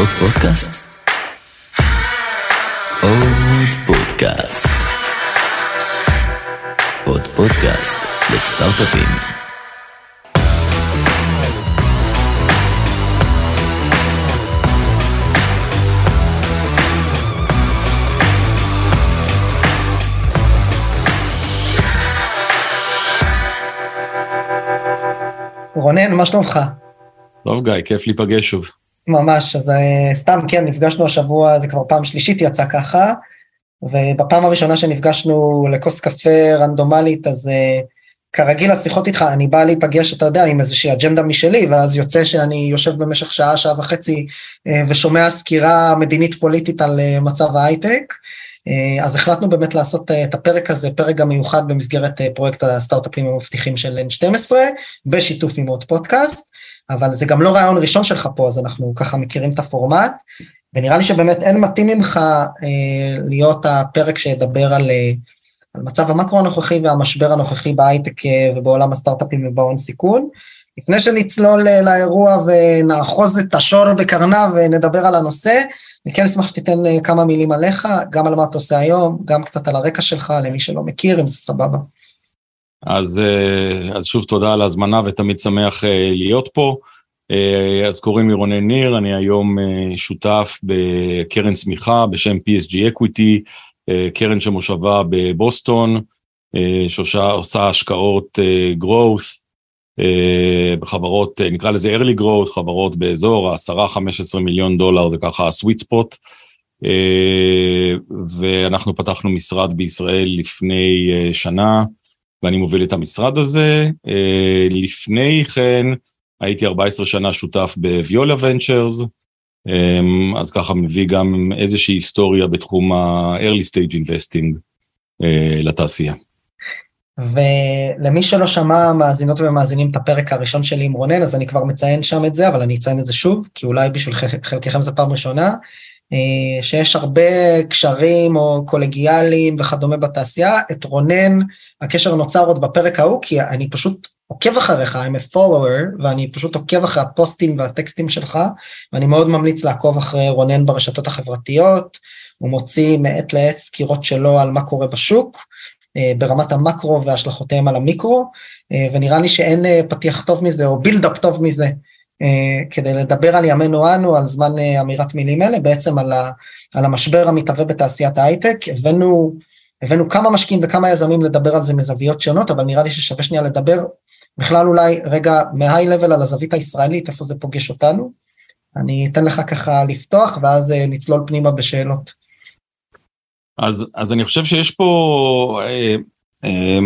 עוד פודקאסט? עוד פודקאסט. עוד פודקאסט לסטארט-אפים. רונן, מה שלומך? טוב גיא, כיף להיפגש שוב. ממש, אז uh, סתם, כן, נפגשנו השבוע, זה כבר פעם שלישית יצא ככה, ובפעם הראשונה שנפגשנו לכוס קפה רנדומלית, אז uh, כרגיל השיחות איתך, אני בא להיפגש, אתה יודע, עם איזושהי אג'נדה משלי, ואז יוצא שאני יושב במשך שעה, שעה וחצי, uh, ושומע סקירה מדינית פוליטית על מצב ההייטק. אז החלטנו באמת לעשות את הפרק הזה, פרק גם מיוחד במסגרת פרויקט הסטארט-אפים המבטיחים של N12, בשיתוף עם עוד פודקאסט. אבל זה גם לא רעיון ראשון שלך פה, אז אנחנו ככה מכירים את הפורמט, ונראה לי שבאמת אין מתאים ממך אה, להיות הפרק שידבר על, אה, על מצב המקרו הנוכחי והמשבר הנוכחי בהייטק אה, ובעולם הסטארט-אפים ובהון סיכון. לפני שנצלול אה, לאירוע ונאחוז את השור בקרניו ונדבר על הנושא, אני כן אשמח שתיתן אה, כמה מילים עליך, גם על מה אתה עושה היום, גם קצת על הרקע שלך, למי שלא מכיר, אם זה סבבה. אז, אה, אז שוב תודה על ההזמנה ותמיד שמח אה, להיות פה. אה, אז קוראים לי רונן ניר, אני היום שותף בקרן צמיחה בשם PSG Equity, קרן שמושבה בבוסטון, שעושה השקעות growth בחברות, נקרא לזה early growth, חברות באזור ה-10-15 מיליון דולר, זה ככה ה-sweet spot. ואנחנו פתחנו משרד בישראל לפני שנה. ואני מוביל את המשרד הזה. אה, לפני כן הייתי 14 שנה שותף בוויולה ונצ'רס, אה, אז ככה מביא גם איזושהי היסטוריה בתחום ה-early stage investing אה, לתעשייה. ולמי שלא שמע מאזינות ומאזינים את הפרק הראשון שלי עם רונן, אז אני כבר מציין שם את זה, אבל אני אציין את זה שוב, כי אולי בשביל חלקכם זו פעם ראשונה. אה, שיש הרבה קשרים או קולגיאליים וכדומה בתעשייה, את רונן, הקשר נוצר עוד בפרק ההוא, כי אני פשוט עוקב אחריך, I'm a follower, ואני פשוט עוקב אחרי הפוסטים והטקסטים שלך, ואני מאוד ממליץ לעקוב אחרי רונן ברשתות החברתיות, הוא מוציא מעת לעת סקירות שלו על מה קורה בשוק, אה, ברמת המקרו והשלכותיהם על המיקרו, אה, ונראה לי שאין פתיח טוב מזה, או בילדאפ טוב מזה, כדי לדבר על ימינו אנו, על זמן אה, אמירת מילים אלה, בעצם על, ה, על המשבר המתהווה בתעשיית ההייטק. הבאנו, הבאנו כמה משקיעים וכמה יזמים לדבר על זה מזוויות שונות, אבל נראה לי ששווה שנייה לדבר בכלל אולי רגע מהיי לבל על הזווית הישראלית, איפה זה פוגש אותנו. אני אתן לך ככה לפתוח ואז אה, נצלול פנימה בשאלות. אז, אז אני חושב שיש פה, אה, אה,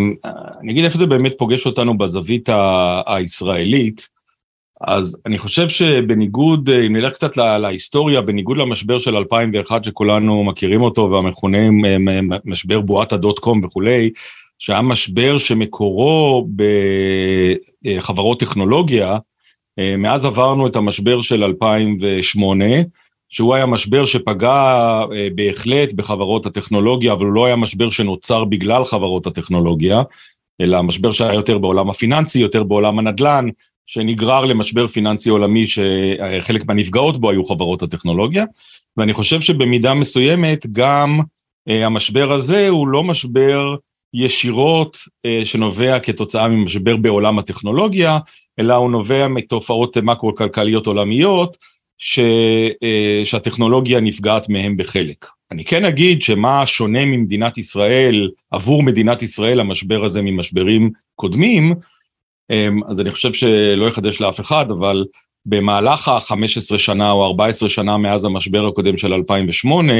אני אגיד איפה זה באמת פוגש אותנו בזווית הישראלית. אז אני חושב שבניגוד, אם נלך קצת להיסטוריה, בניגוד למשבר של 2001 שכולנו מכירים אותו והמכונה משבר בועת הדוט קום וכולי, שהיה משבר שמקורו בחברות טכנולוגיה, מאז עברנו את המשבר של 2008, שהוא היה משבר שפגע בהחלט בחברות הטכנולוגיה, אבל הוא לא היה משבר שנוצר בגלל חברות הטכנולוגיה, אלא משבר שהיה יותר בעולם הפיננסי, יותר בעולם הנדל"ן, שנגרר למשבר פיננסי עולמי שחלק מהנפגעות בו היו חברות הטכנולוגיה, ואני חושב שבמידה מסוימת גם אה, המשבר הזה הוא לא משבר ישירות אה, שנובע כתוצאה ממשבר בעולם הטכנולוגיה, אלא הוא נובע מתופעות מקרו-כלכליות עולמיות ש, אה, שהטכנולוגיה נפגעת מהם בחלק. אני כן אגיד שמה שונה ממדינת ישראל, עבור מדינת ישראל המשבר הזה ממשברים קודמים, אז אני חושב שלא יחדש לאף אחד, אבל במהלך ה-15 שנה או 14 שנה מאז המשבר הקודם של 2008,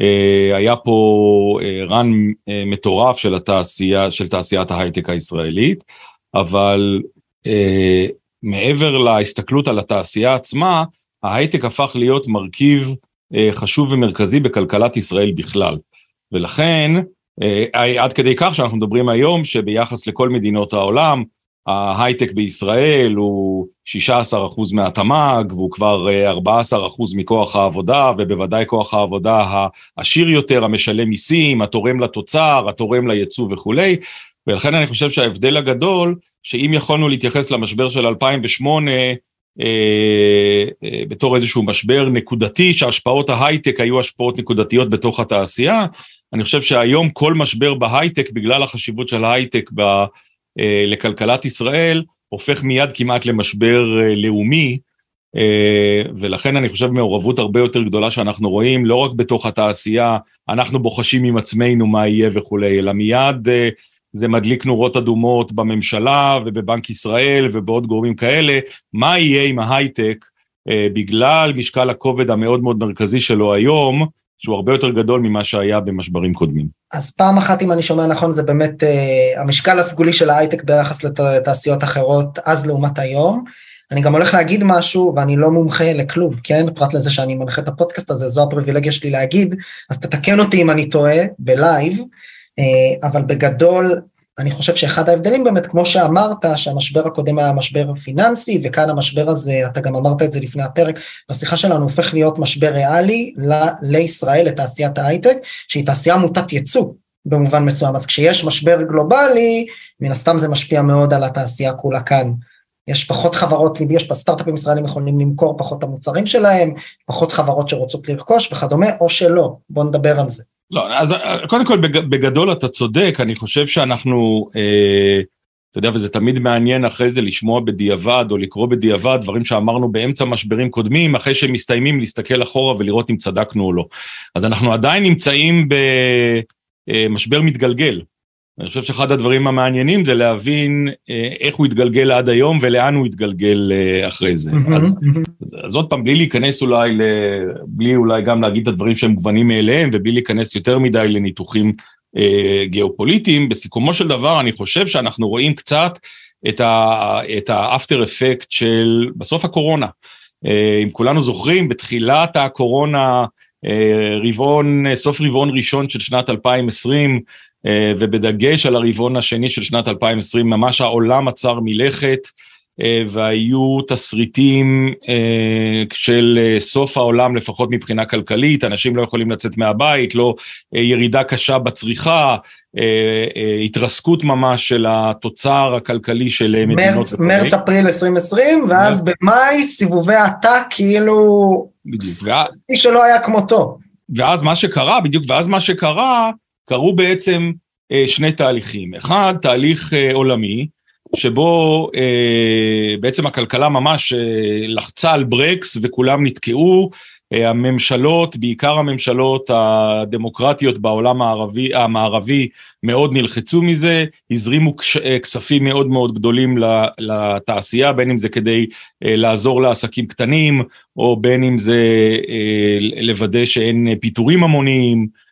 אה, היה פה רן אה, אה, מטורף של התעשייה, של תעשיית ההייטק הישראלית, אבל מעבר להסתכלות על התעשייה עצמה, ההייטק הפך להיות מרכיב חשוב ומרכזי בכלכלת ישראל בכלל. ולכן, עד כדי כך שאנחנו מדברים היום שביחס לכל מדינות העולם, ההייטק בישראל הוא 16% מהתמ"ג והוא כבר 14% אה, מכוח העבודה ובוודאי כוח העבודה העשיר יותר, המשלם מיסים, התורם לתוצר, התורם ליצוא וכולי ולכן אני חושב שההבדל הגדול שאם יכולנו להתייחס למשבר של 2008 אה, אה, בתור איזשהו משבר נקודתי, שהשפעות ההייטק היו השפעות נקודתיות בתוך התעשייה. אני חושב שהיום כל משבר בהייטק, בגלל החשיבות של ההייטק ב, לכלכלת ישראל, הופך מיד כמעט למשבר אה, לאומי, אה, ולכן אני חושב מעורבות הרבה יותר גדולה שאנחנו רואים, לא רק בתוך התעשייה, אנחנו בוחשים עם עצמנו מה יהיה וכולי, אלא מיד אה, זה מדליק נורות אדומות בממשלה ובבנק ישראל ובעוד גורמים כאלה, מה יהיה עם ההייטק אה, בגלל משקל הכובד המאוד מאוד מרכזי שלו היום, שהוא הרבה יותר גדול ממה שהיה במשברים קודמים. אז פעם אחת, אם אני שומע נכון, זה באמת uh, המשקל הסגולי של ההייטק ביחס לתעשיות אחרות אז לעומת היום. אני גם הולך להגיד משהו, ואני לא מומחה לכלום, כן? פרט לזה שאני מנחה את הפודקאסט הזה, זו הפריבילגיה שלי להגיד, אז תתקן אותי אם אני טועה, ב live, uh, אבל בגדול, אני חושב שאחד ההבדלים באמת, כמו שאמרת, שהמשבר הקודם היה משבר פיננסי, וכאן המשבר הזה, אתה גם אמרת את זה לפני הפרק, בשיחה שלנו הופך להיות משבר ריאלי ל- לישראל, לתעשיית ההייטק, שהיא תעשייה מוטת ייצוא במובן מסוים. אז כשיש משבר גלובלי, מן הסתם זה משפיע מאוד על התעשייה כולה כאן. יש פחות חברות, יש סטארט-אפים ישראלים יכולים למכור פחות המוצרים שלהם, פחות חברות שרוצות לרכוש וכדומה, או שלא. בואו נדבר על זה. לא, אז אה, קודם כל בגדול אתה צודק, אני חושב שאנחנו, אה, אתה יודע, וזה תמיד מעניין אחרי זה לשמוע בדיעבד או לקרוא בדיעבד דברים שאמרנו באמצע משברים קודמים, אחרי שהם מסתיימים להסתכל אחורה ולראות אם צדקנו או לא. אז אנחנו עדיין נמצאים במשבר אה, מתגלגל. אני חושב שאחד הדברים המעניינים זה להבין אה, איך הוא התגלגל עד היום ולאן הוא התגלגל אה, אחרי זה. Mm-hmm, אז, mm-hmm. אז עוד פעם, בלי להיכנס אולי, בלי אולי גם להגיד את הדברים שהם מובנים מאליהם ובלי להיכנס יותר מדי לניתוחים אה, גיאופוליטיים, בסיכומו של דבר אני חושב שאנחנו רואים קצת את האפטר אפקט של בסוף הקורונה. אה, אם כולנו זוכרים, בתחילת הקורונה, אה, רבעון, סוף רבעון ראשון של שנת 2020, אה, ובדגש על הרבעון השני של שנת 2020, ממש העולם עצר מלכת, אה, והיו תסריטים אה, של סוף העולם, לפחות מבחינה כלכלית, אנשים לא יכולים לצאת מהבית, לא ירידה קשה בצריכה, התרסקות ממש של התוצר הכלכלי של מדינות. מרץ, מרץ אפריל 2020, ואז במאי סיבובי עתק כאילו... בדיוק. שלא היה כמותו. ואז מה שקרה, בדיוק, ואז מה שקרה, קרו בעצם אה, שני תהליכים. אחד, תהליך אה, עולמי, שבו אה, בעצם הכלכלה ממש לחצה על ברקס וכולם נתקעו, הממשלות, בעיקר הממשלות הדמוקרטיות בעולם הערבי, המערבי מאוד נלחצו מזה, הזרימו כספים מאוד מאוד גדולים לתעשייה, בין אם זה כדי לעזור לעסקים קטנים, או בין אם זה לוודא שאין פיטורים המוניים, אה, אה,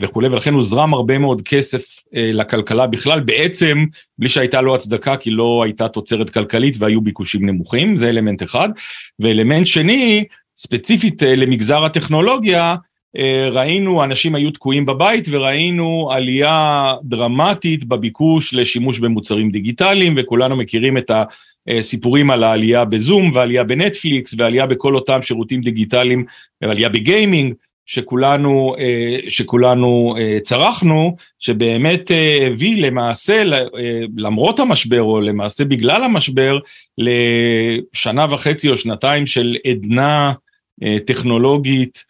וכולי, ולכן הוזרם הרבה מאוד כסף אה, לכלכלה בכלל, בעצם בלי שהייתה לו הצדקה, כי לא הייתה תוצרת כלכלית והיו ביקושים נמוכים, זה אלמנט אחד. ואלמנט שני, ספציפית למגזר הטכנולוגיה, ראינו, אנשים היו תקועים בבית וראינו עלייה דרמטית בביקוש לשימוש במוצרים דיגיטליים, וכולנו מכירים את הסיפורים על העלייה בזום ועלייה בנטפליקס ועלייה בכל אותם שירותים דיגיטליים ועלייה בגיימינג. שכולנו, אה, שכולנו אה, צרכנו, שבאמת אה, הביא למעשה, למרות המשבר, או למעשה בגלל המשבר, לשנה וחצי או שנתיים של עדנה טכנולוגית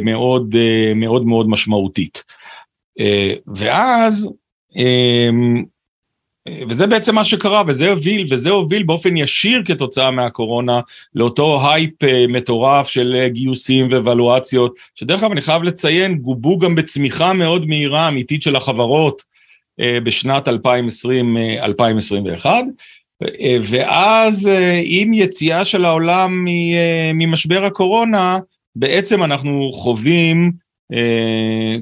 מאוד מאוד מאוד משמעותית. ואז וזה בעצם מה שקרה, וזה הוביל, וזה הוביל באופן ישיר כתוצאה מהקורונה לאותו הייפ אה, מטורף של אה, גיוסים וולואציות, שדרך אגב אני חייב לציין, גובו גם בצמיחה מאוד מהירה אמיתית של החברות אה, בשנת 2020-2021, ואז עם יציאה של העולם ממשבר הקורונה, בעצם אנחנו חווים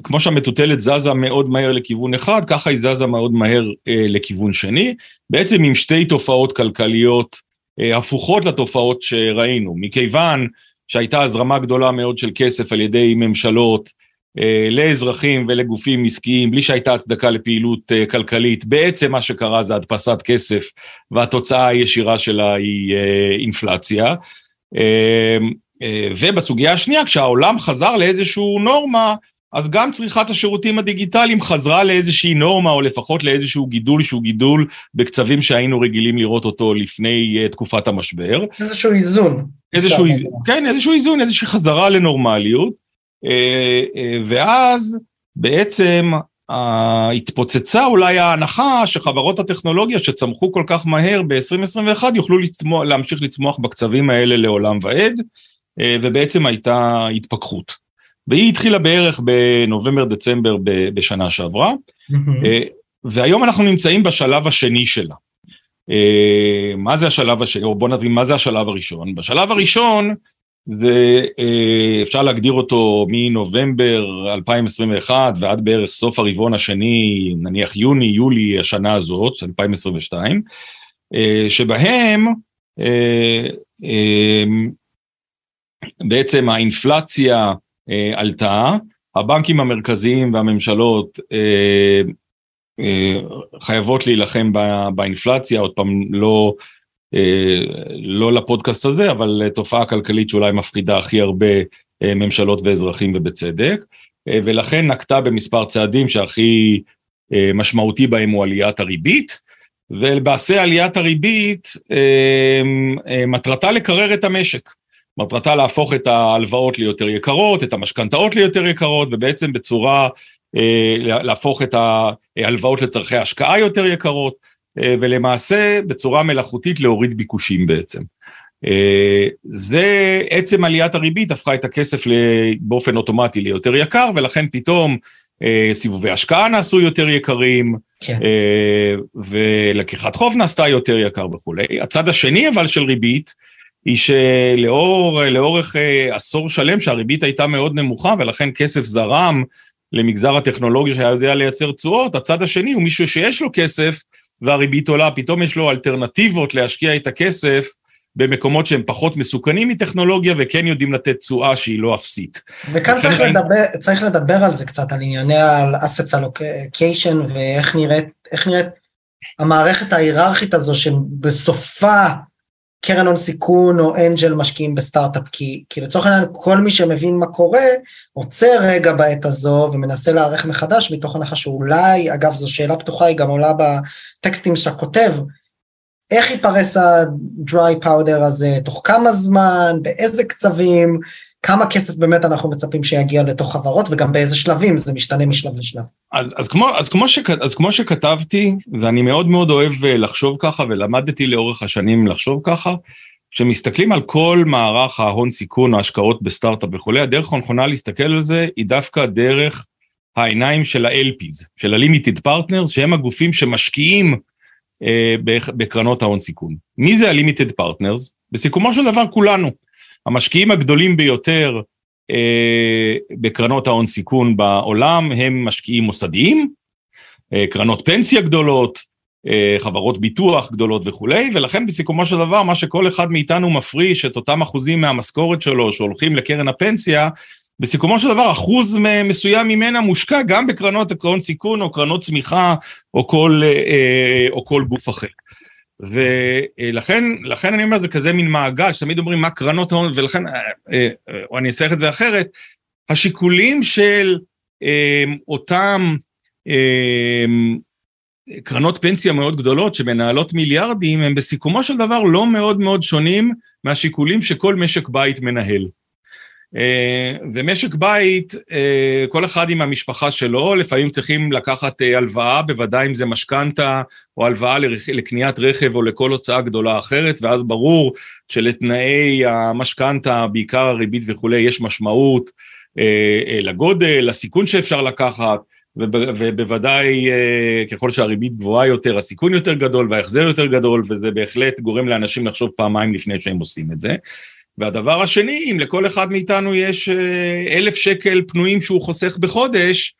כמו שהמטוטלת זזה מאוד מהר לכיוון אחד, ככה היא זזה מאוד מהר אה, לכיוון שני, בעצם עם שתי תופעות כלכליות אה, הפוכות לתופעות שראינו, מכיוון שהייתה הזרמה גדולה מאוד של כסף על ידי ממשלות לאזרחים ולגופים עסקיים בלי שהייתה הצדקה לפעילות כלכלית, בעצם מה שקרה זה הדפסת כסף והתוצאה הישירה שלה היא אינפלציה. ובסוגיה השנייה, כשהעולם חזר לאיזושהי נורמה, אז גם צריכת השירותים הדיגיטליים חזרה לאיזושהי נורמה, או לפחות לאיזשהו גידול שהוא גידול בקצבים שהיינו רגילים לראות אותו לפני uh, תקופת המשבר. איזשהו איזון. איזשהו איזון, כן, איזשהו איזון, איזושהי חזרה לנורמליות. Uh, uh, ואז בעצם uh, התפוצצה אולי ההנחה שחברות הטכנולוגיה שצמחו כל כך מהר ב-2021 יוכלו לצמוח, להמשיך לצמוח בקצבים האלה לעולם ועד, ובעצם הייתה התפכחות. והיא התחילה בערך בנובמבר-דצמבר בשנה שעברה, אה, והיום אנחנו נמצאים בשלב השני שלה. אה, מה זה השלב השני, או בוא נבין מה זה השלב הראשון. בשלב הראשון, זה, אה, אפשר להגדיר אותו מנובמבר 2021 ועד בערך סוף הרבעון השני, נניח יוני, יולי השנה הזאת, 2022, שבהם בעצם האינפלציה אה, עלתה, הבנקים המרכזיים והממשלות אה, אה, חייבות להילחם באינפלציה, עוד פעם לא, אה, לא לפודקאסט הזה, אבל תופעה כלכלית שאולי מפחידה הכי הרבה אה, ממשלות ואזרחים ובצדק, אה, ולכן נקטה במספר צעדים שהכי אה, משמעותי בהם הוא עליית הריבית. ולמעשה עליית הריבית אה, אה, מטרתה לקרר את המשק. מטרתה להפוך את ההלוואות ליותר יקרות, את המשכנתאות ליותר יקרות, ובעצם בצורה, אה, להפוך את ההלוואות לצורכי השקעה יותר יקרות, אה, ולמעשה בצורה מלאכותית להוריד ביקושים בעצם. אה, זה עצם עליית הריבית הפכה את הכסף באופן אוטומטי ליותר יקר, ולכן פתאום סיבובי השקעה נעשו יותר יקרים, כן. ולקיחת חוב נעשתה יותר יקר וכולי. הצד השני אבל של ריבית, היא שלאורך אה, עשור שלם שהריבית הייתה מאוד נמוכה ולכן כסף זרם למגזר הטכנולוגיה שהיה יודע לייצר תשואות, הצד השני הוא מישהו שיש לו כסף והריבית עולה, פתאום יש לו אלטרנטיבות להשקיע את הכסף במקומות שהם פחות מסוכנים מטכנולוגיה וכן יודעים לתת תשואה שהיא לא אפסית. וכאן צריך, אני... לדבר, צריך לדבר על זה קצת, על ענייני על assets allocation ואיך נראית, נראית המערכת ההיררכית הזו שבסופה קרן הון סיכון או אנג'ל משקיעים בסטארט-אפ, כי, כי לצורך העניין כל מי שמבין מה קורה, עוצר רגע בעת הזו ומנסה להערך מחדש מתוך הנחה שאולי, אגב זו שאלה פתוחה, היא גם עולה בטקסטים שאתה כותב, איך ייפרס ה-dry powder הזה, תוך כמה זמן, באיזה קצבים, כמה כסף באמת אנחנו מצפים שיגיע לתוך חברות וגם באיזה שלבים, זה משתנה משלב לשלב. אז, אז, כמו, אז, כמו, שכ, אז כמו שכתבתי, ואני מאוד מאוד אוהב אה, לחשוב ככה, ולמדתי לאורך השנים לחשוב ככה, כשמסתכלים על כל מערך ההון סיכון, ההשקעות בסטארט-אפ וכולי, הדרך הנכונה להסתכל על זה היא דווקא דרך העיניים של ה-LPs, של ה-Limited Partners, שהם הגופים שמשקיעים אה, בקרנות ההון סיכון. מי זה ה-Limited Partners? בסיכומו של דבר כולנו. המשקיעים הגדולים ביותר אה, בקרנות ההון סיכון בעולם הם משקיעים מוסדיים, אה, קרנות פנסיה גדולות, אה, חברות ביטוח גדולות וכולי, ולכן בסיכומו של דבר מה שכל אחד מאיתנו מפריש את אותם אחוזים מהמשכורת שלו שהולכים לקרן הפנסיה, בסיכומו של דבר אחוז מסוים ממנה מושקע גם בקרנות הון סיכון או קרנות צמיחה או כל, אה, או כל גוף אחר. ולכן לכן אני אומר זה כזה מין מעגל שתמיד אומרים מה קרנות ההון ולכן אה, אה, או אני אצטרך את זה אחרת השיקולים של אה, אותם קרנות פנסיה מאוד גדולות שמנהלות מיליארדים הם בסיכומו של דבר לא מאוד מאוד שונים מהשיקולים שכל משק בית מנהל. אה, ומשק בית, אה, כל אחד עם המשפחה שלו, לפעמים צריכים לקחת אה, הלוואה, בוודאי אם זה משכנתה או הלוואה לקניית רכב או לכל הוצאה גדולה אחרת, ואז ברור שלתנאי המשכנתה, בעיקר הריבית וכולי, יש משמעות לגודל, לסיכון שאפשר לקחת, ובוודאי ככל שהריבית גבוהה יותר, הסיכון יותר גדול וההחזר יותר גדול, וזה בהחלט גורם לאנשים לחשוב פעמיים לפני שהם עושים את זה. והדבר השני, אם לכל אחד מאיתנו יש אה, אלף שקל פנויים שהוא חוסך בחודש,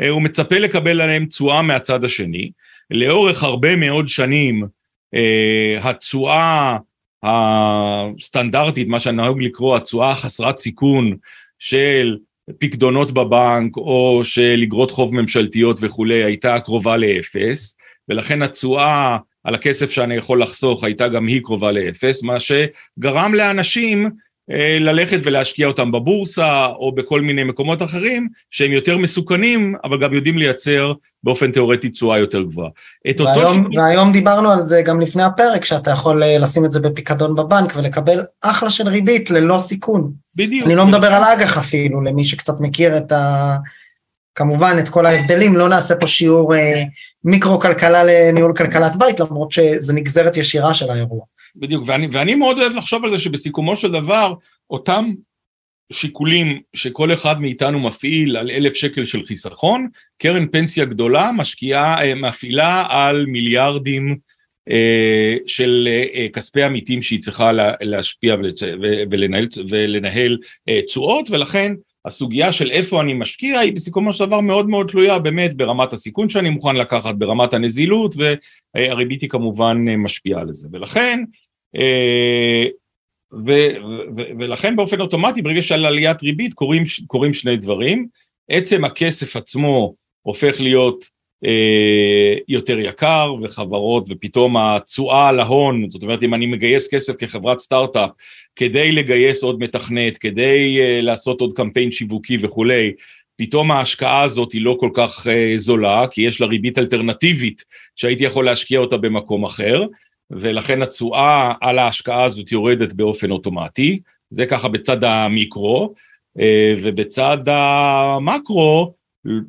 אה, הוא מצפה לקבל עליהם תשואה מהצד השני. לאורך הרבה מאוד שנים, אה, התשואה הסטנדרטית, מה שנהוג לקרוא התשואה חסרת סיכון של פקדונות בבנק או של אגרות חוב ממשלתיות וכולי, הייתה קרובה לאפס, ולכן התשואה על הכסף שאני יכול לחסוך הייתה גם היא קרובה לאפס, מה שגרם לאנשים אה, ללכת ולהשקיע אותם בבורסה או בכל מיני מקומות אחרים שהם יותר מסוכנים, אבל גם יודעים לייצר באופן תיאורטי תשואה יותר גבוהה. והיום, שיקול... והיום דיברנו על זה גם לפני הפרק, שאתה יכול אה, לשים את זה בפיקדון בבנק ולקבל אחלה של ריבית ללא סיכון. בדיוק. אני לא מדבר על אג"ח אפילו, למי שקצת מכיר את ה... כמובן את כל ההבדלים, לא נעשה פה שיעור אה, מיקרו-כלכלה לניהול כלכלת בית, למרות שזה נגזרת ישירה של האירוע. בדיוק, ואני, ואני מאוד אוהב לחשוב על זה שבסיכומו של דבר, אותם שיקולים שכל אחד מאיתנו מפעיל על אלף שקל של חיסכון, קרן פנסיה גדולה משקיעה, אה, מפעילה על מיליארדים אה, של אה, כספי עמיתים שהיא צריכה להשפיע ולנהל, ולנהל תשואות, ולכן הסוגיה של איפה אני משקיע היא בסיכומו של דבר מאוד מאוד תלויה באמת ברמת הסיכון שאני מוכן לקחת, ברמת הנזילות, והריבית היא כמובן משפיעה על זה. ולכן, אה, ו, ו, ולכן באופן אוטומטי ברגע שעל עליית ריבית קורים, קורים שני דברים, עצם הכסף עצמו הופך להיות יותר יקר וחברות ופתאום התשואה על ההון, זאת אומרת אם אני מגייס כסף כחברת סטארט-אפ כדי לגייס עוד מתכנת, כדי אה, לעשות עוד קמפיין שיווקי וכולי, פתאום ההשקעה הזאת היא לא כל כך אה, זולה, כי יש לה ריבית אלטרנטיבית שהייתי יכול להשקיע אותה במקום אחר, ולכן התשואה על ההשקעה הזאת יורדת באופן אוטומטי, זה ככה בצד המיקרו, ובצד המקרו,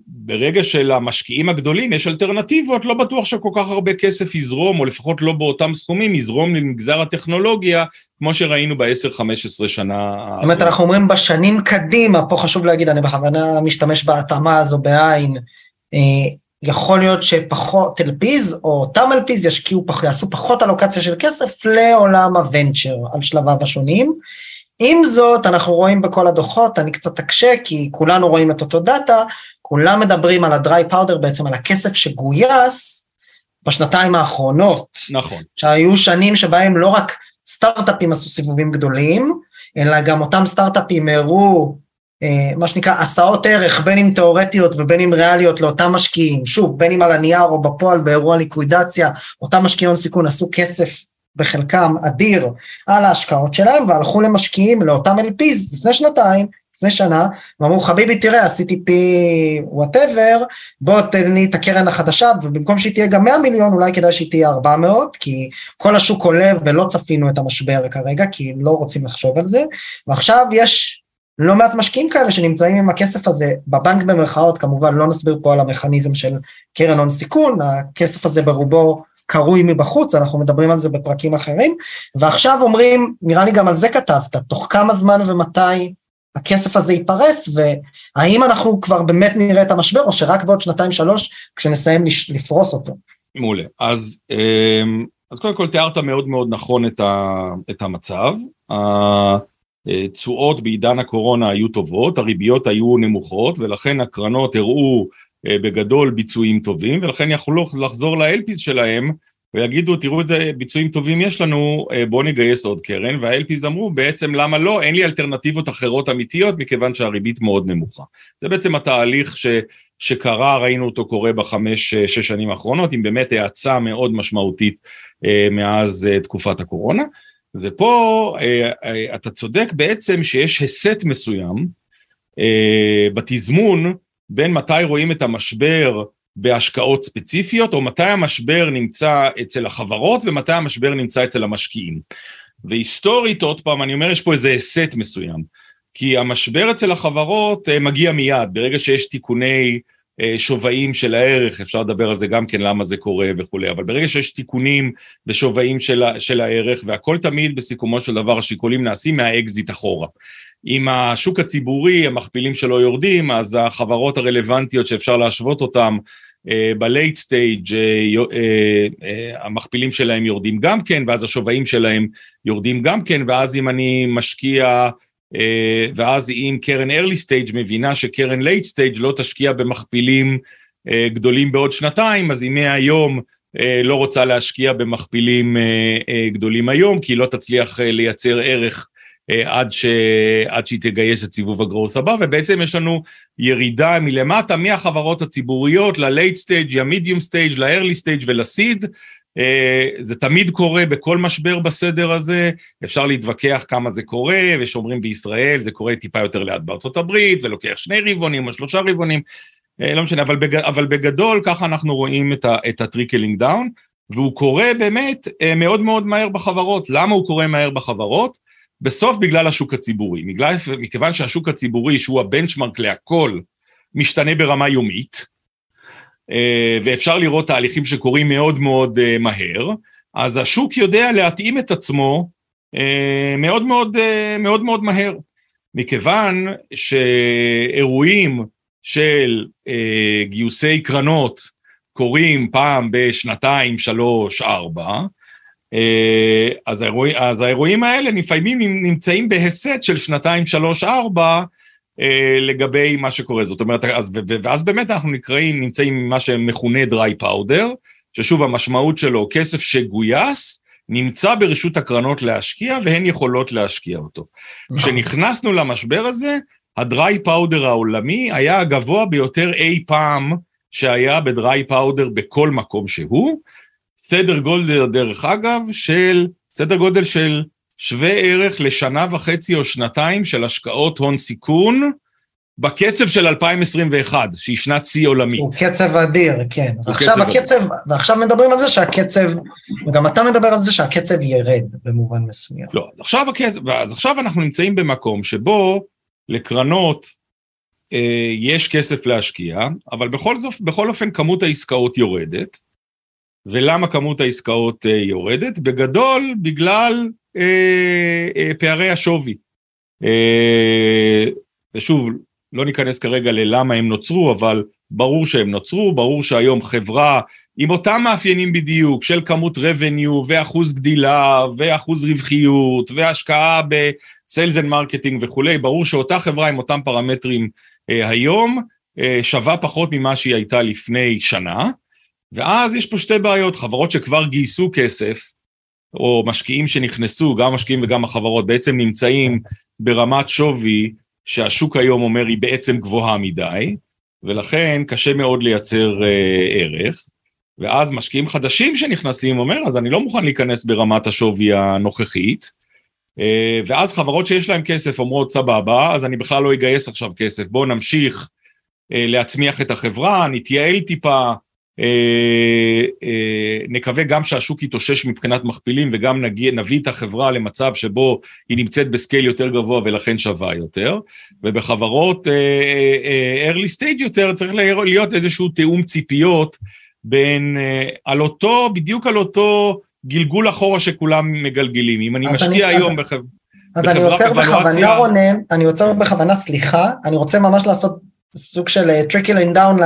ברגע שלמשקיעים הגדולים יש אלטרנטיבות, לא בטוח שכל כך הרבה כסף יזרום, או לפחות לא באותם סכומים, יזרום למגזר הטכנולוגיה, כמו שראינו ב-10-15 שנה. זאת אומרת, אנחנו אומרים בשנים קדימה, פה חשוב להגיד, אני בכוונה משתמש בהתאמה הזו בעין, אה, יכול להיות שפחות אלפיז, או אותם אלפיז ישקיעו, יעשו פחות אלוקציה של כסף לעולם הוונצ'ר על שלביו השונים. עם זאת, אנחנו רואים בכל הדוחות, אני קצת אקשה, כי כולנו רואים את אותו דאטה, כולם מדברים על פאודר, בעצם על הכסף שגויס בשנתיים האחרונות. נכון. שהיו שנים שבהם לא רק סטארט-אפים עשו סיבובים גדולים, אלא גם אותם סטארט-אפים הראו אה, מה שנקרא הסעות ערך, בין אם תיאורטיות ובין אם ריאליות לאותם משקיעים, שוב, בין אם על הנייר או בפועל באירוע ליקווידציה, אותם משקיעי הון סיכון עשו כסף בחלקם אדיר על ההשקעות שלהם והלכו למשקיעים, לאותם LPs לפני שנתיים, לפני שנה, ואמרו חביבי תראה עשיתי פי whatever, בוא תן לי את הקרן החדשה ובמקום שהיא תהיה גם 100 מיליון אולי כדאי שהיא תהיה 400 כי כל השוק עולה ולא צפינו את המשבר כרגע כי לא רוצים לחשוב על זה. ועכשיו יש לא מעט משקיעים כאלה שנמצאים עם הכסף הזה בבנק במרכאות כמובן לא נסביר פה על המכניזם של קרן הון סיכון הכסף הזה ברובו קרוי מבחוץ, אנחנו מדברים על זה בפרקים אחרים, ועכשיו אומרים, נראה לי גם על זה כתבת, תוך כמה זמן ומתי הכסף הזה ייפרס, והאם אנחנו כבר באמת נראה את המשבר, או שרק בעוד שנתיים שלוש, כשנסיים לפרוס אותו. מעולה. אז, אמ, אז קודם כל תיארת מאוד מאוד נכון את, ה, את המצב. התשואות בעידן הקורונה היו טובות, הריביות היו נמוכות, ולכן הקרנות הראו אה, בגדול ביצועים טובים, ולכן יכלו לחזור לאלפיס שלהם ויגידו, תראו איזה ביצועים טובים יש לנו, אה, בואו נגייס עוד קרן, והאלפיס אמרו, בעצם למה לא, אין לי אלטרנטיבות אחרות אמיתיות, מכיוון שהריבית מאוד נמוכה. זה בעצם התהליך ש, שקרה, ראינו אותו קורה בחמש, אה, שש שנים האחרונות, עם באמת האצה מאוד משמעותית מאז תקופת הקורונה. ופה אתה צודק בעצם שיש הסט מסוים בתזמון, בין מתי רואים את המשבר בהשקעות ספציפיות, או מתי המשבר נמצא אצל החברות ומתי המשבר נמצא אצל המשקיעים. והיסטורית, עוד פעם, אני אומר, יש פה איזה היסט מסוים. כי המשבר אצל החברות אה, מגיע מיד, ברגע שיש תיקוני אה, שווים של הערך, אפשר לדבר על זה גם כן, למה זה קורה וכולי, אבל ברגע שיש תיקונים ושווים של, של הערך, והכל תמיד בסיכומו של דבר השיקולים נעשים מהאקזיט אחורה. אם השוק הציבורי, המכפילים שלו יורדים, אז החברות הרלוונטיות שאפשר להשוות אותן בלייט סטייג' המכפילים שלהם יורדים גם כן, ואז השווים שלהם יורדים גם כן, ואז אם אני משקיע, ואז אם קרן early stage מבינה שקרן late stage לא תשקיע במכפילים גדולים בעוד שנתיים, אז היא מהיום לא רוצה להשקיע במכפילים גדולים היום, כי היא לא תצליח לייצר ערך אה, עד, ש... עד שהיא תגייס את סיבוב הגרוס הבא, ובעצם יש לנו ירידה מלמטה מהחברות הציבוריות ל-late stage, ל-medium stage, ל-early stage ול-seed, אה, זה תמיד קורה בכל משבר בסדר הזה, אפשר להתווכח כמה זה קורה, ושאומרים בישראל זה קורה טיפה יותר לאט בארצות הברית, ולוקח שני רבעונים או שלושה רבעונים, אה, לא משנה, אבל, בג, אבל בגדול ככה אנחנו רואים את ה trickling down, והוא קורה באמת אה, מאוד מאוד מהר בחברות. למה הוא קורה מהר בחברות? בסוף בגלל השוק הציבורי. בגלל, מכיוון שהשוק הציבורי, שהוא ה benchmark להכל, משתנה ברמה יומית, אה, ואפשר לראות תהליכים שקורים מאוד מאוד אה, מהר, אז השוק יודע להתאים את עצמו אה, מאוד מאוד מאוד מאוד מהר. מכיוון שאירועים של גיוסי קרנות קורים פעם בשנתיים, שלוש, ארבע, אז, האירוע, אז האירועים האלה לפעמים נמצאים בהסט של שנתיים, שלוש, ארבע, אה, לגבי מה שקורה. זאת אומרת, אז, ואז באמת אנחנו נקראים, נמצאים עם מה שמכונה dry powder, ששוב המשמעות שלו, כסף שגויס, נמצא ברשות הקרנות להשקיע והן יכולות להשקיע אותו. נכון. כשנכנסנו למשבר הזה, הדרי פאודר העולמי היה הגבוה ביותר אי פעם שהיה בדרי פאודר בכל מקום שהוא. סדר גודל, דרך אגב, של, סדר גודל של שווה ערך לשנה וחצי או שנתיים של השקעות הון סיכון, בקצב של 2021, שהיא שנת שיא עולמית. הוא קצב אדיר, כן. ועכשיו הקצב, אדיר. ועכשיו מדברים על זה שהקצב, וגם אתה מדבר על זה שהקצב ירד במובן מסוים. לא, אז עכשיו, הקצב, אז עכשיו אנחנו נמצאים במקום שבו לקרנות אה, יש כסף להשקיע, אבל בכל, זאת, בכל אופן כמות העסקאות יורדת. ולמה כמות העסקאות אה, יורדת? בגדול, בגלל אה, אה, פערי השווי. אה, ושוב, לא ניכנס כרגע ללמה הם נוצרו, אבל ברור שהם נוצרו, ברור שהיום חברה עם אותם מאפיינים בדיוק של כמות revenue ואחוז גדילה ואחוז רווחיות והשקעה ב sales and marketing וכולי, ברור שאותה חברה עם אותם פרמטרים אה, היום אה, שווה פחות ממה שהיא הייתה לפני שנה, ואז יש פה שתי בעיות, חברות שכבר גייסו כסף, או משקיעים שנכנסו, גם המשקיעים וגם החברות, בעצם נמצאים ברמת שווי שהשוק היום אומר היא בעצם גבוהה מדי, ולכן קשה מאוד לייצר אה, ערך. ואז משקיעים חדשים שנכנסים אומר, אז אני לא מוכן להיכנס ברמת השווי הנוכחית, אה, ואז חברות שיש להן כסף אומרות, סבבה, אז אני בכלל לא אגייס עכשיו כסף, בואו נמשיך אה, להצמיח את החברה, נתייעל טיפה, נקווה גם שהשוק יתאושש מבחינת מכפילים וגם נגיע, נביא את החברה למצב שבו היא נמצאת ב scale יותר גבוה ולכן שווה יותר, ובחברות אה, early stage יותר צריך להיות איזשהו תיאום ציפיות בין, על אותו, בדיוק על אותו גלגול אחורה שכולם מגלגלים. אם אני משקיע אני, היום בחברה... אז אני עוצר בכוונה רונן, אני עוצר בכוונה סליחה, אני רוצה ממש לעשות סוג של trickling down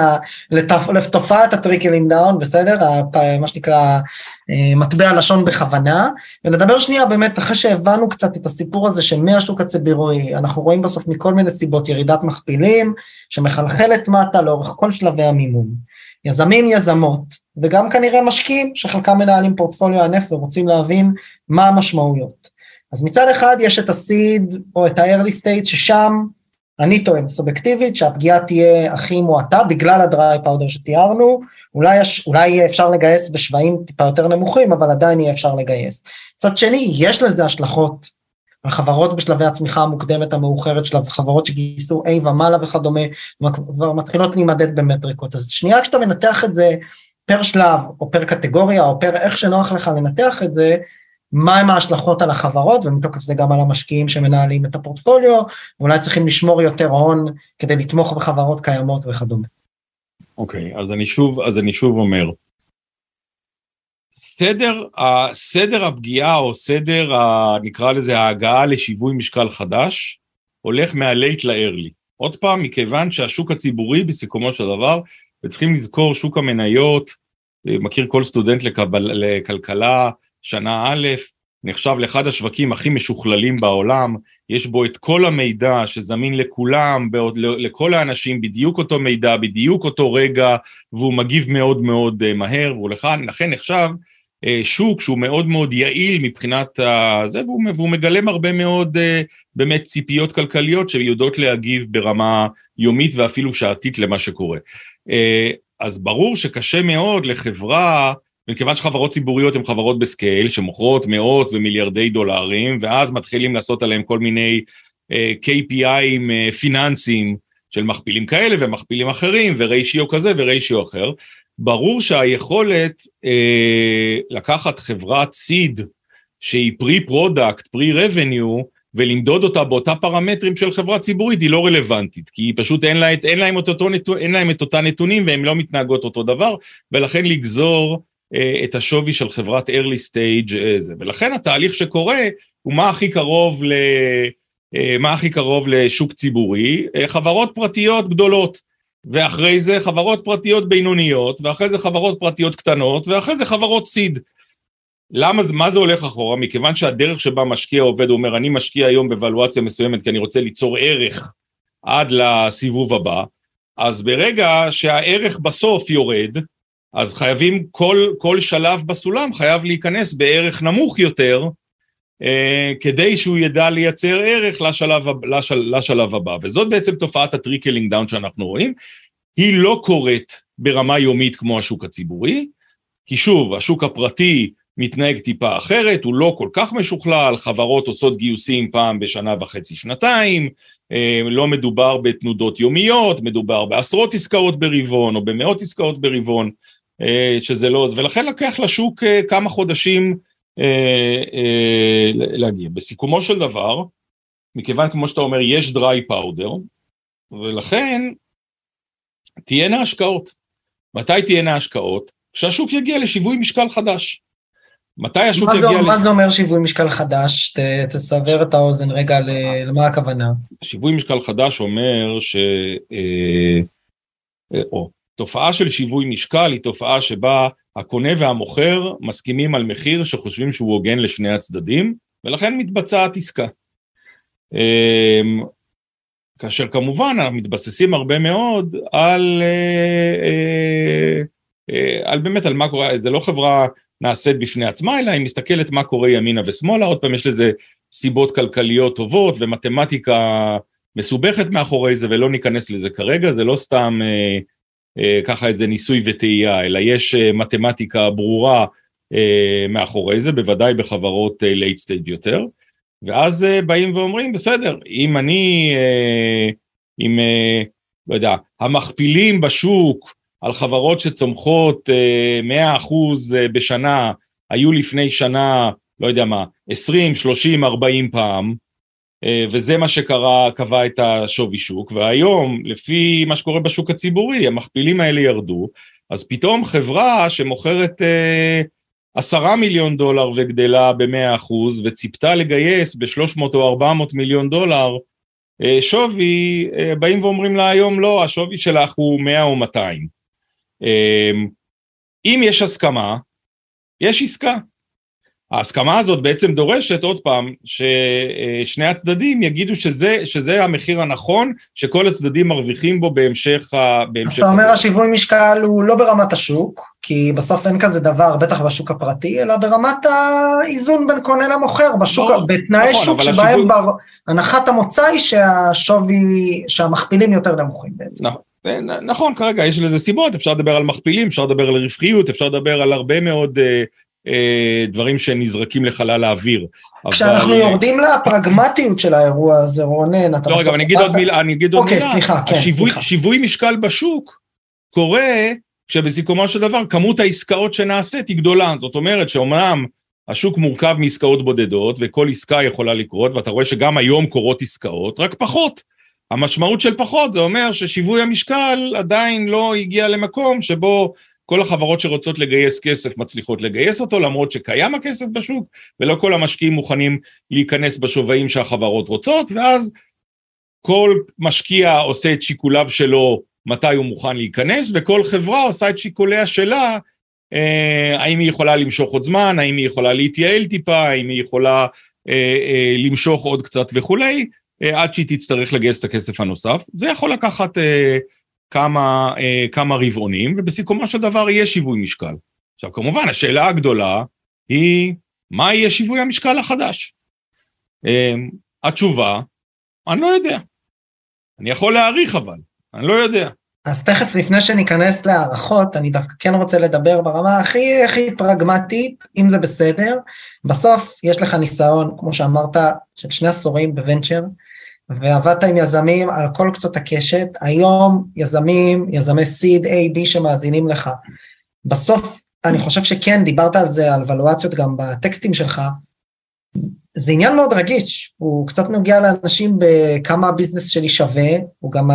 לתופעת ה trickling down, בסדר? מה שנקרא אה, מטבע לשון בכוונה, ונדבר שנייה באמת אחרי שהבנו קצת את הסיפור הזה שמהשוק הציבורי אנחנו רואים בסוף מכל מיני סיבות ירידת מכפילים שמחלחלת מטה לאורך כל שלבי המימון. יזמים יזמות וגם כנראה משקיעים שחלקם מנהלים פורטפוליו ענף ורוצים להבין מה המשמעויות. אז מצד אחד יש את הסיד או את ה-early state ששם אני טוען סובייקטיבית שהפגיעה תהיה הכי מועטה בגלל הדריי פאודר שתיארנו, אולי, אולי יהיה אפשר לגייס בשווים טיפה יותר נמוכים, אבל עדיין יהיה אפשר לגייס. מצד שני, יש לזה השלכות על חברות בשלבי הצמיחה המוקדמת המאוחרת של חברות שגייסו A ומעלה וכדומה, כבר מתחילות להימדד במטריקות. אז שנייה כשאתה מנתח את זה פר שלב, או פר קטגוריה, או פר איך שנוח לך לנתח את זה, מהם ההשלכות על החברות ומתוקף זה גם על המשקיעים שמנהלים את הפורטפוליו, ואולי צריכים לשמור יותר הון כדי לתמוך בחברות קיימות וכדומה. אוקיי, okay, אז אז אני שוב אומר, סדר, סדר הפגיעה או סדר, ה, נקרא לזה ההגעה לשיווי משקל חדש, הולך מהלייט לארלי. עוד פעם, מכיוון שהשוק הציבורי בסיכומו של דבר, וצריכים לזכור, שוק המניות, מכיר כל סטודנט לקבל, לכלכלה, שנה א', נחשב לאחד השווקים הכי משוכללים בעולם, יש בו את כל המידע שזמין לכולם, לכל האנשים, בדיוק אותו מידע, בדיוק אותו רגע, והוא מגיב מאוד מאוד אה, מהר, ולכן נחשב אה, שוק שהוא מאוד מאוד יעיל מבחינת זה, והוא, והוא מגלם הרבה מאוד אה, באמת ציפיות כלכליות שיודעות להגיב ברמה יומית ואפילו שעתית למה שקורה. אז ברור שקשה מאוד לחברה מכיוון שחברות ציבוריות הן חברות בסקייל, שמוכרות מאות ומיליארדי דולרים, ואז מתחילים לעשות עליהם כל מיני אה, KPI ים אה, פיננסיים של מכפילים כאלה ומכפילים אחרים, וריישיו כזה וריישיו אחר. ברור שהיכולת אה, לקחת חברת seed שהיא pre product, pre revenue, ולמדוד אותה באותה פרמטרים של חברה ציבורית היא לא רלוונטית, כי פשוט אין, לה, אין, להם, את אותו, אין להם את אותה נתונים והן לא מתנהגות אותו דבר, ולכן לגזור את השווי של חברת early stage אה, זה. ולכן התהליך שקורה הוא מה הכי קרוב ל... אה, מה הכי קרוב לשוק ציבורי? אה, חברות פרטיות גדולות. ואחרי זה חברות פרטיות בינוניות, ואחרי זה חברות פרטיות קטנות, ואחרי זה חברות סיד. למה, מה זה הולך אחורה? מכיוון שהדרך שבה משקיע עובד, הוא אומר, אני משקיע היום בוולואציה מסוימת כי אני רוצה ליצור ערך עד לסיבוב הבא, אז ברגע שהערך בסוף יורד, אז חייבים, כל, כל שלב בסולם חייב להיכנס בערך נמוך יותר, אה, כדי שהוא ידע לייצר ערך לשלב, לשל, לשלב הבא. וזאת בעצם תופעת ה trickling down שאנחנו רואים. היא לא קורית ברמה יומית כמו השוק הציבורי, כי שוב, השוק הפרטי מתנהג טיפה אחרת, הוא לא כל כך משוכלל, חברות עושות גיוסים פעם בשנה וחצי, שנתיים, אה, לא מדובר בתנודות יומיות, מדובר בעשרות עסקאות ברבעון או במאות עסקאות ברבעון, שזה לא, ולכן לקח לשוק אה, כמה חודשים להגיע. בסיכומו של דבר, מכיוון כמו שאתה אומר, יש דריי פאודר, ולכן תהיינה השקעות. מתי תהיינה השקעות? כשהשוק יגיע לשיווי משקל חדש. מתי השוק יגיע... מה זה אומר שיווי משקל חדש? ת, תסבר את האוזן רגע למה הכוונה. שיווי משקל חדש אומר ש... אה, אה, או, תופעה של שיווי משקל היא תופעה שבה הקונה והמוכר מסכימים על מחיר שחושבים שהוא הוגן לשני הצדדים, ולכן מתבצעת עסקה. אה, כאשר כמובן מתבססים הרבה מאוד על, על באמת על מה קורה, זה לא חברה נעשית בפני עצמה, אלא היא מסתכלת מה קורה ימינה ושמאלה, עוד פעם יש לזה סיבות כלכליות טובות ומתמטיקה מסובכת מאחורי זה, ולא ניכנס לזה כרגע, זה לא סתם אה, אה, ככה איזה ניסוי וטעייה, אלא יש אה, מתמטיקה ברורה אה, מאחורי זה, בוודאי בחברות אה, late stage יותר, ואז אה, באים ואומרים, בסדר, אם אני, אה, אם, אה, לא יודע, המכפילים בשוק, על חברות שצומחות 100% אה, אה, בשנה, היו לפני שנה, לא יודע מה, 20, 30, 40 פעם, אה, וזה מה שקרה, קבע את השווי שוק, והיום, לפי מה שקורה בשוק הציבורי, המכפילים האלה ירדו, אז פתאום חברה שמוכרת עשרה מיליון דולר וגדלה ב-100 אחוז, וציפתה לגייס ב-300 או 400 מיליון דולר שווי, באים ואומרים לה היום לא, השווי שלך הוא 100 או 200. אמ, אם יש הסכמה, יש עסקה. ההסכמה הזאת בעצם דורשת, עוד פעם, ששני הצדדים יגידו שזה, שזה המחיר הנכון, שכל הצדדים מרוויחים בו בהמשך ה... בהמשך אז אתה אומר השיווי משקל הוא לא ברמת השוק, כי בסוף אין כזה דבר, בטח בשוק הפרטי, אלא ברמת האיזון בין קונה למוכר, בשוק, לא, בתנאי נכון, שוק שבהם השיווי... בר... הנחת המוצא היא שהשווי, שהמכפילים יותר נמוכים בעצם. נכון. נכון, כרגע יש לזה סיבות, אפשר לדבר על מכפילים, אפשר לדבר על רווחיות, אפשר לדבר על הרבה מאוד אה, אה, דברים שנזרקים לחלל האוויר. כשאנחנו אבל... יורדים לפרגמטיות של האירוע הזה, רונן, אתה... לא, רגע, אני אגיד עוד מילה, אני אגיד עוד אוקיי, מילה. סליחה, כן, השיווי, סליחה. שיווי משקל בשוק קורה כשבסיכומו של דבר כמות העסקאות שנעשית היא גדולה. זאת אומרת שאומנם השוק מורכב מעסקאות בודדות, וכל עסקה יכולה לקרות, ואתה רואה שגם היום קורות עסקאות, רק פחות. המשמעות של פחות זה אומר ששיווי המשקל עדיין לא הגיע למקום שבו כל החברות שרוצות לגייס כסף מצליחות לגייס אותו, למרות שקיים הכסף בשוק, ולא כל המשקיעים מוכנים להיכנס בשווים שהחברות רוצות, ואז כל משקיע עושה את שיקוליו שלו מתי הוא מוכן להיכנס, וכל חברה עושה את שיקוליה שלה, אה, האם היא יכולה למשוך עוד זמן, האם היא יכולה להתייעל טיפה, האם היא יכולה אה, אה, למשוך עוד קצת וכולי, אה, עד שהיא תצטרך לגייס את הכסף הנוסף. זה יכול לקחת אה, כמה, אה, כמה רבעונים, ובסיכומו של דבר יהיה שיווי משקל. עכשיו, כמובן, השאלה הגדולה היא, מה יהיה שיווי המשקל החדש? אה, התשובה, אני לא יודע. אני יכול להעריך אבל, אני לא יודע. אז תכף לפני שניכנס להערכות, אני דווקא כן רוצה לדבר ברמה הכי הכי פרגמטית, אם זה בסדר. בסוף יש לך ניסיון, כמו שאמרת, של שני עשורים ב venture, ועבדת עם יזמים על כל קצות הקשת. היום יזמים, יזמי seed A, B שמאזינים לך. בסוף אני חושב שכן, דיברת על זה, על valuאציות גם בטקסטים שלך. זה עניין מאוד רגיש, הוא קצת נוגע לאנשים בכמה ה business שלי שווה, הוא גם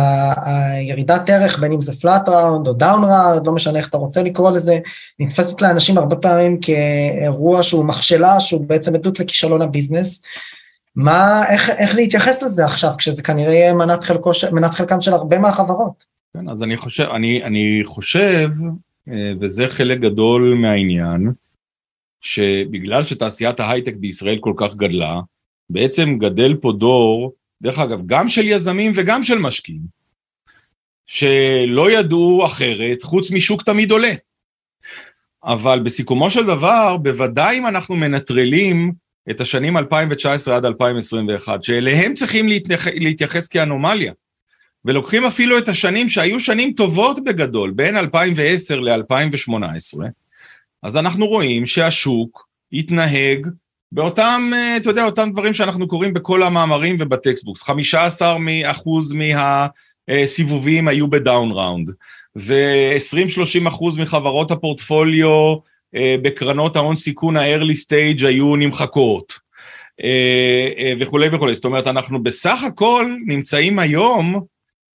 הירידת ערך, בין אם זה flat round או down round, לא משנה איך אתה רוצה לקרוא לזה, נתפסת לאנשים הרבה פעמים כאירוע שהוא מכשלה, שהוא בעצם עדות לכישלון הביזנס. מה, איך, איך להתייחס לזה עכשיו, כשזה כנראה יהיה מנת, חלקו, מנת חלקם של הרבה מהחברות? כן, אז אני חושב, אני, אני חושב, אה, וזה חלק גדול מהעניין, שבגלל שתעשיית ההייטק בישראל כל כך גדלה, בעצם גדל פה דור, דרך אגב, גם של יזמים וגם של משקיעים, שלא ידעו אחרת חוץ משוק תמיד עולה. אבל בסיכומו של דבר, בוודאי אם אנחנו מנטרלים את השנים 2019 עד 2021, שאליהם צריכים להתייחס כאנומליה, ולוקחים אפילו את השנים שהיו שנים טובות בגדול, בין 2010 ל-2018, אז אנחנו רואים שהשוק התנהג באותם, אה, אתה יודע, אותם דברים שאנחנו קוראים בכל המאמרים וב textbooks. 15 אחוז מהסיבובים היו בדאון ראונד, ו-20-30 אחוז מחברות הפורטפוליו בקרנות ההון סיכון ה-early stage היו נמחקות. אה, וכולי וכולי. זאת אומרת, אנחנו בסך הכל נמצאים היום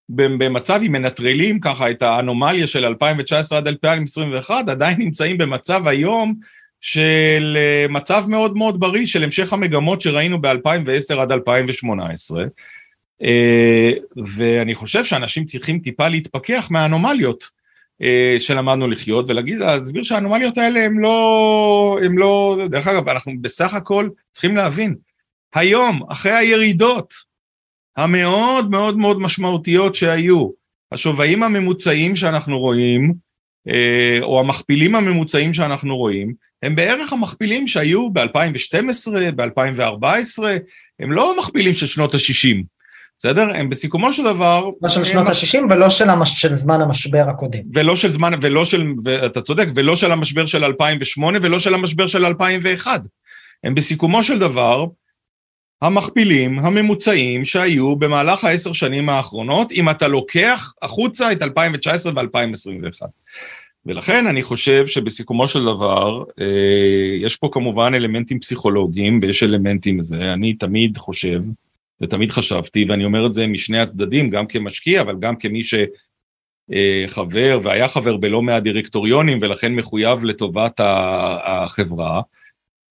במצב, אם מנטרלים ככה את האנומליה של 2019 עד 2021, עדיין נמצאים במצב היום של אה, מצב מאוד מאוד בריא של המשך המגמות שראינו ב-2010 עד 2018. אה, ואני חושב שאנשים צריכים טיפה להתפכח מהאנומליות אה, שלמדנו לחיות, ולהגיד, להסביר שהאנומליות האלה הם לא, הם לא, דרך אגב, אנחנו בסך הכל צריכים להבין, היום, אחרי הירידות, המאוד מאוד מאוד משמעותיות שהיו. השווים הממוצעים שאנחנו רואים, אה, או המכפילים הממוצעים שאנחנו רואים, הם בערך המכפילים שהיו ב-2012, ב-2014, הם לא מכפילים של שנות ה-60, בסדר? הם בסיכומו של דבר... לא של שנות ה-60 ולא של, המש... של זמן המשבר הקודם. ולא של זמן, ולא של, ואתה צודק, ולא של המשבר של 2008 ולא של המשבר של 2001. הם בסיכומו של דבר המכפילים הממוצעים שהיו במהלך העשר שנים האחרונות, אם אתה לוקח החוצה את 2019 ו-2021. ולכן אני חושב שבסיכומו של דבר, אה, יש פה כמובן אלמנטים פסיכולוגיים ויש אלמנטים לזה, אני תמיד חושב, ותמיד חשבתי, ואני אומר את זה משני הצדדים, גם כמשקיע, אבל גם כמי שחבר אה, והיה חבר בלא מעט דירקטוריונים ולכן מחויב לטובת החברה,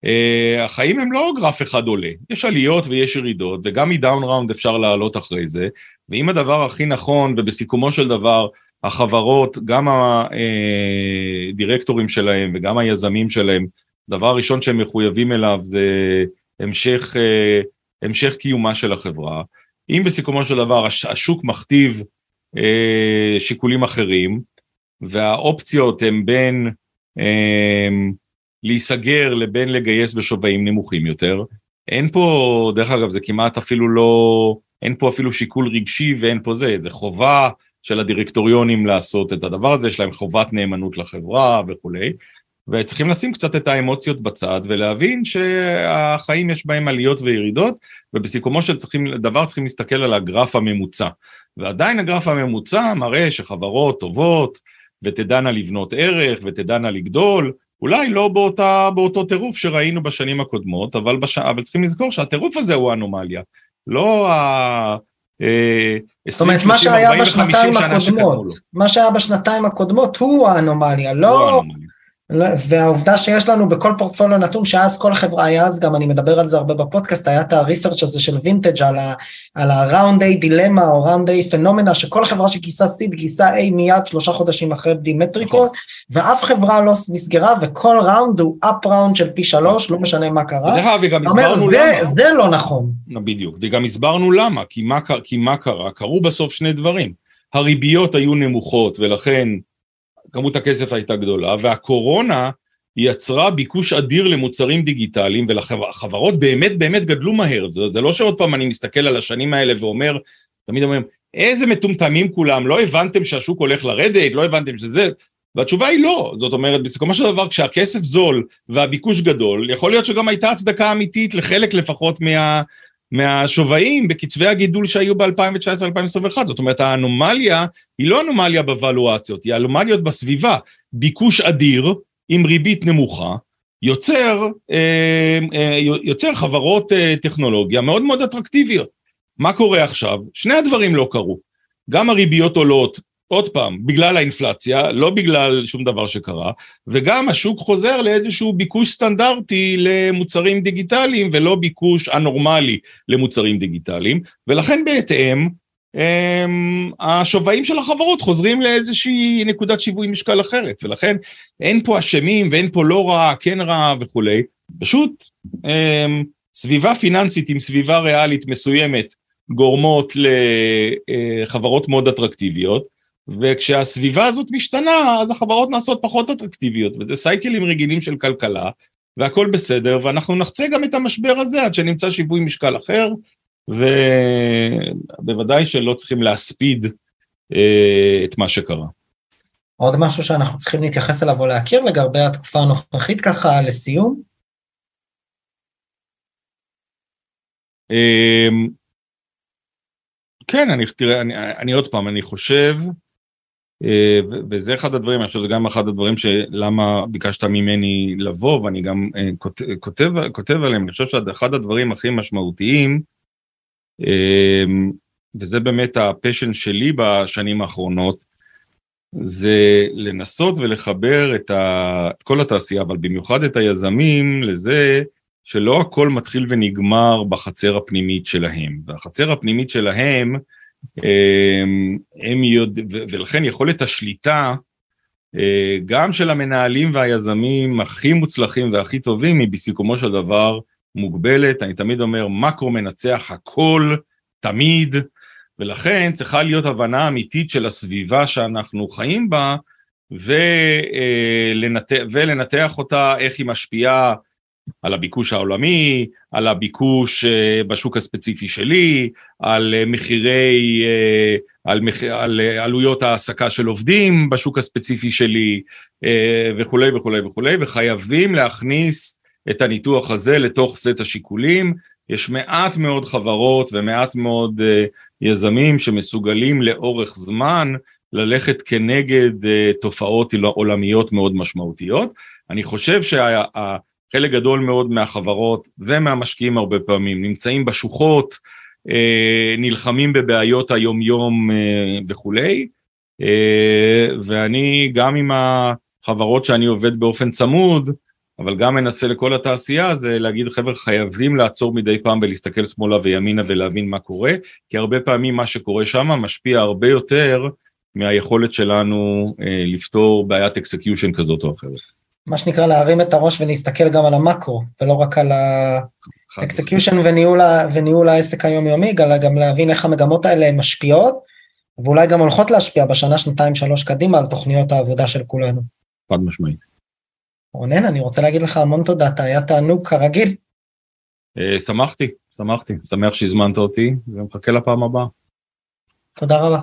Uh, החיים הם לא גרף אחד עולה, יש עליות ויש ירידות, וגם מדאון ראונד אפשר לעלות אחרי זה, ואם הדבר הכי נכון, ובסיכומו של דבר, החברות, גם הדירקטורים אה, שלהם וגם היזמים שלהם, דבר ראשון שהם מחויבים אליו זה המשך, המשך קיומה של החברה. אם בסיכומו של דבר השוק מכתיב uh, שיקולים אחרים, והאופציות הן בין uh, להיסגר לבין לגייס בשווים נמוכים יותר. אין פה, דרך אגב, זה כמעט אפילו לא, אין פה אפילו שיקול רגשי ואין פה זה, זה חובה של הדירקטוריונים לעשות את הדבר הזה, יש להם חובת נאמנות לחברה וכולי, וצריכים לשים קצת את האמוציות בצד ולהבין שהחיים יש בהם עליות וירידות, ובסיכומו של צריכים, דבר צריכים להסתכל על הגרף הממוצע. ועדיין הגרף הממוצע מראה שחברות טובות, ותדענה לבנות ערך, ותדענה לגדול, אולי לא באותה, באותו טירוף שראינו בשנים הקודמות, אבל, בש... אבל צריכים לזכור שהטירוף הזה הוא אנומליה, לא ה... 20, 30, 40 ו-50 שנה שקדמו לו. מה שהיה בשנתיים הקודמות הוא האנומליה, לא... האנומליה. לא, והעובדה שיש לנו בכל פורטפוליו נתון, שאז כל חברה היה אז, גם אני מדבר על זה הרבה בפודקאסט, היה את הריסרצ' הזה של וינטג' על ה-round A דילמה או round A פנומנה, שכל חברה שגייסה סיד גייסה A מיד שלושה חודשים אחרי בדימטריקות, נכון. ואף חברה לא נסגרה, וכל ראונד הוא אפ ראונד של פי שלוש, לא משנה מה קרה. דרך אגב, וגם הסברנו למה. זה לא נכון. בדיוק, וגם הסברנו למה, כי מה, כי מה קרה? קרו בסוף שני דברים. הריביות היו נמוכות, ולכן כמות הכסף הייתה גדולה, והקורונה יצרה ביקוש אדיר למוצרים דיגיטליים, ולחברות באמת באמת גדלו מהר. זה, זה לא שעוד פעם אני מסתכל על השנים האלה ואומר, תמיד אומרים, איזה מטומטמים כולם, לא הבנתם שהשוק הולך לרדת, לא הבנתם שזה, והתשובה היא לא, זאת אומרת, בסיכומו של דבר כשהכסף זול והביקוש גדול, יכול להיות שגם הייתה הצדקה אמיתית לחלק לפחות מה, מהשווים בקצבי הגידול שהיו ב-2019-2021, זאת אומרת האנומליה היא לא אנומליה בוולואציות, היא אנומליות בסביבה, ביקוש אדיר עם ריבית נמוכה, יוצר, אה, אה, יוצר חברות אה, טכנולוגיה מאוד מאוד אטרקטיביות. מה קורה עכשיו? שני הדברים לא קרו. גם הריביות עולות, עוד פעם, בגלל האינפלציה, לא בגלל שום דבר שקרה, וגם השוק חוזר לאיזשהו ביקוש סטנדרטי למוצרים דיגיטליים ולא ביקוש אנורמלי למוצרים דיגיטליים, ולכן בהתאם, הם, השווים של החברות חוזרים לאיזושהי נקודת שיווי משקל אחרת, ולכן אין פה אשמים ואין פה לא רע, כן רע וכולי, פשוט הם, סביבה פיננסית עם סביבה ריאלית מסוימת גורמות לחברות מאוד אטרקטיביות, וכשהסביבה הזאת משתנה, אז החברות נעשות פחות אטרקטיביות, וזה סייקלים רגילים של כלכלה, והכל בסדר, ואנחנו נחצה גם את המשבר הזה עד שנמצא שיווי משקל אחר, ובוודאי שלא צריכים להספיד אה, את מה שקרה. עוד משהו שאנחנו צריכים להתייחס אליו או להכיר לגבי התקופה הנוכחית ככה לסיום? אמ, כן, אני, תראה, אני, אני עוד פעם, אני חושב, אה, וזה אחד הדברים, אני חושב שזה גם אחד הדברים שלמה ביקשת ממני לבוא, ואני גם אה, כותב, כותב עליהם, אני חושב שאחד הדברים הכי משמעותיים, אמ, וזה באמת הפשן שלי בשנים האחרונות, זה לנסות ולחבר את, ה, את כל התעשייה, אבל במיוחד את היזמים, לזה שלא הכל מתחיל ונגמר בחצר הפנימית שלהם. והחצר הפנימית שלהם, הם יודע, ולכן יכולת השליטה, אה, גם של המנהלים והיזמים הכי מוצלחים והכי טובים, היא בסיכומו של דבר מוגבלת, אני תמיד אומר, מקרו מנצח הכל, תמיד, ולכן צריכה להיות הבנה אמיתית של הסביבה שאנחנו חיים בה, ולנתח, אה, ולנתח אותה, איך היא משפיעה על הביקוש העולמי, על הביקוש אה, בשוק הספציפי שלי, על מחירי, אה, על, מח... על עלויות העסקה של עובדים בשוק הספציפי שלי וכולי וכולי וכולי, וחייבים להכניס את הניתוח הזה לתוך סט השיקולים. יש מעט מאוד חברות ומעט מאוד יזמים שמסוגלים לאורך זמן ללכת כנגד תופעות עולמיות מאוד משמעותיות. אני חושב שחלק גדול מאוד מהחברות ומהמשקיעים הרבה פעמים נמצאים בשוחות, uh, נלחמים בבעיות היומיום uh, וכולי, uh, ואני גם עם החברות שאני עובד באופן צמוד, אבל גם מנסה לכל התעשייה זה להגיד חבר'ה חייבים לעצור מדי פעם ולהסתכל שמאלה וימינה ולהבין מה קורה, כי הרבה פעמים מה שקורה שם משפיע הרבה יותר מהיכולת שלנו אה, לפתור בעיית execution כזאת או אחרת. מה שנקרא להרים את הראש ולהסתכל גם על המקרו, ולא רק על ה execution וניהול, וניהול העסק היומיומי, אלא גם להבין איך המגמות האלה משפיעות, ואולי גם הולכות להשפיע בשנה, שנתיים, שלוש קדימה על תוכניות העבודה של כולנו. חד משמעית. רונן, אני רוצה להגיד לך המון תודה, אתה היה תענוג כרגיל. אה, שמחתי, שמחתי, שמח שהזמנת אותי, ומחכה לפעם הבאה. תודה רבה.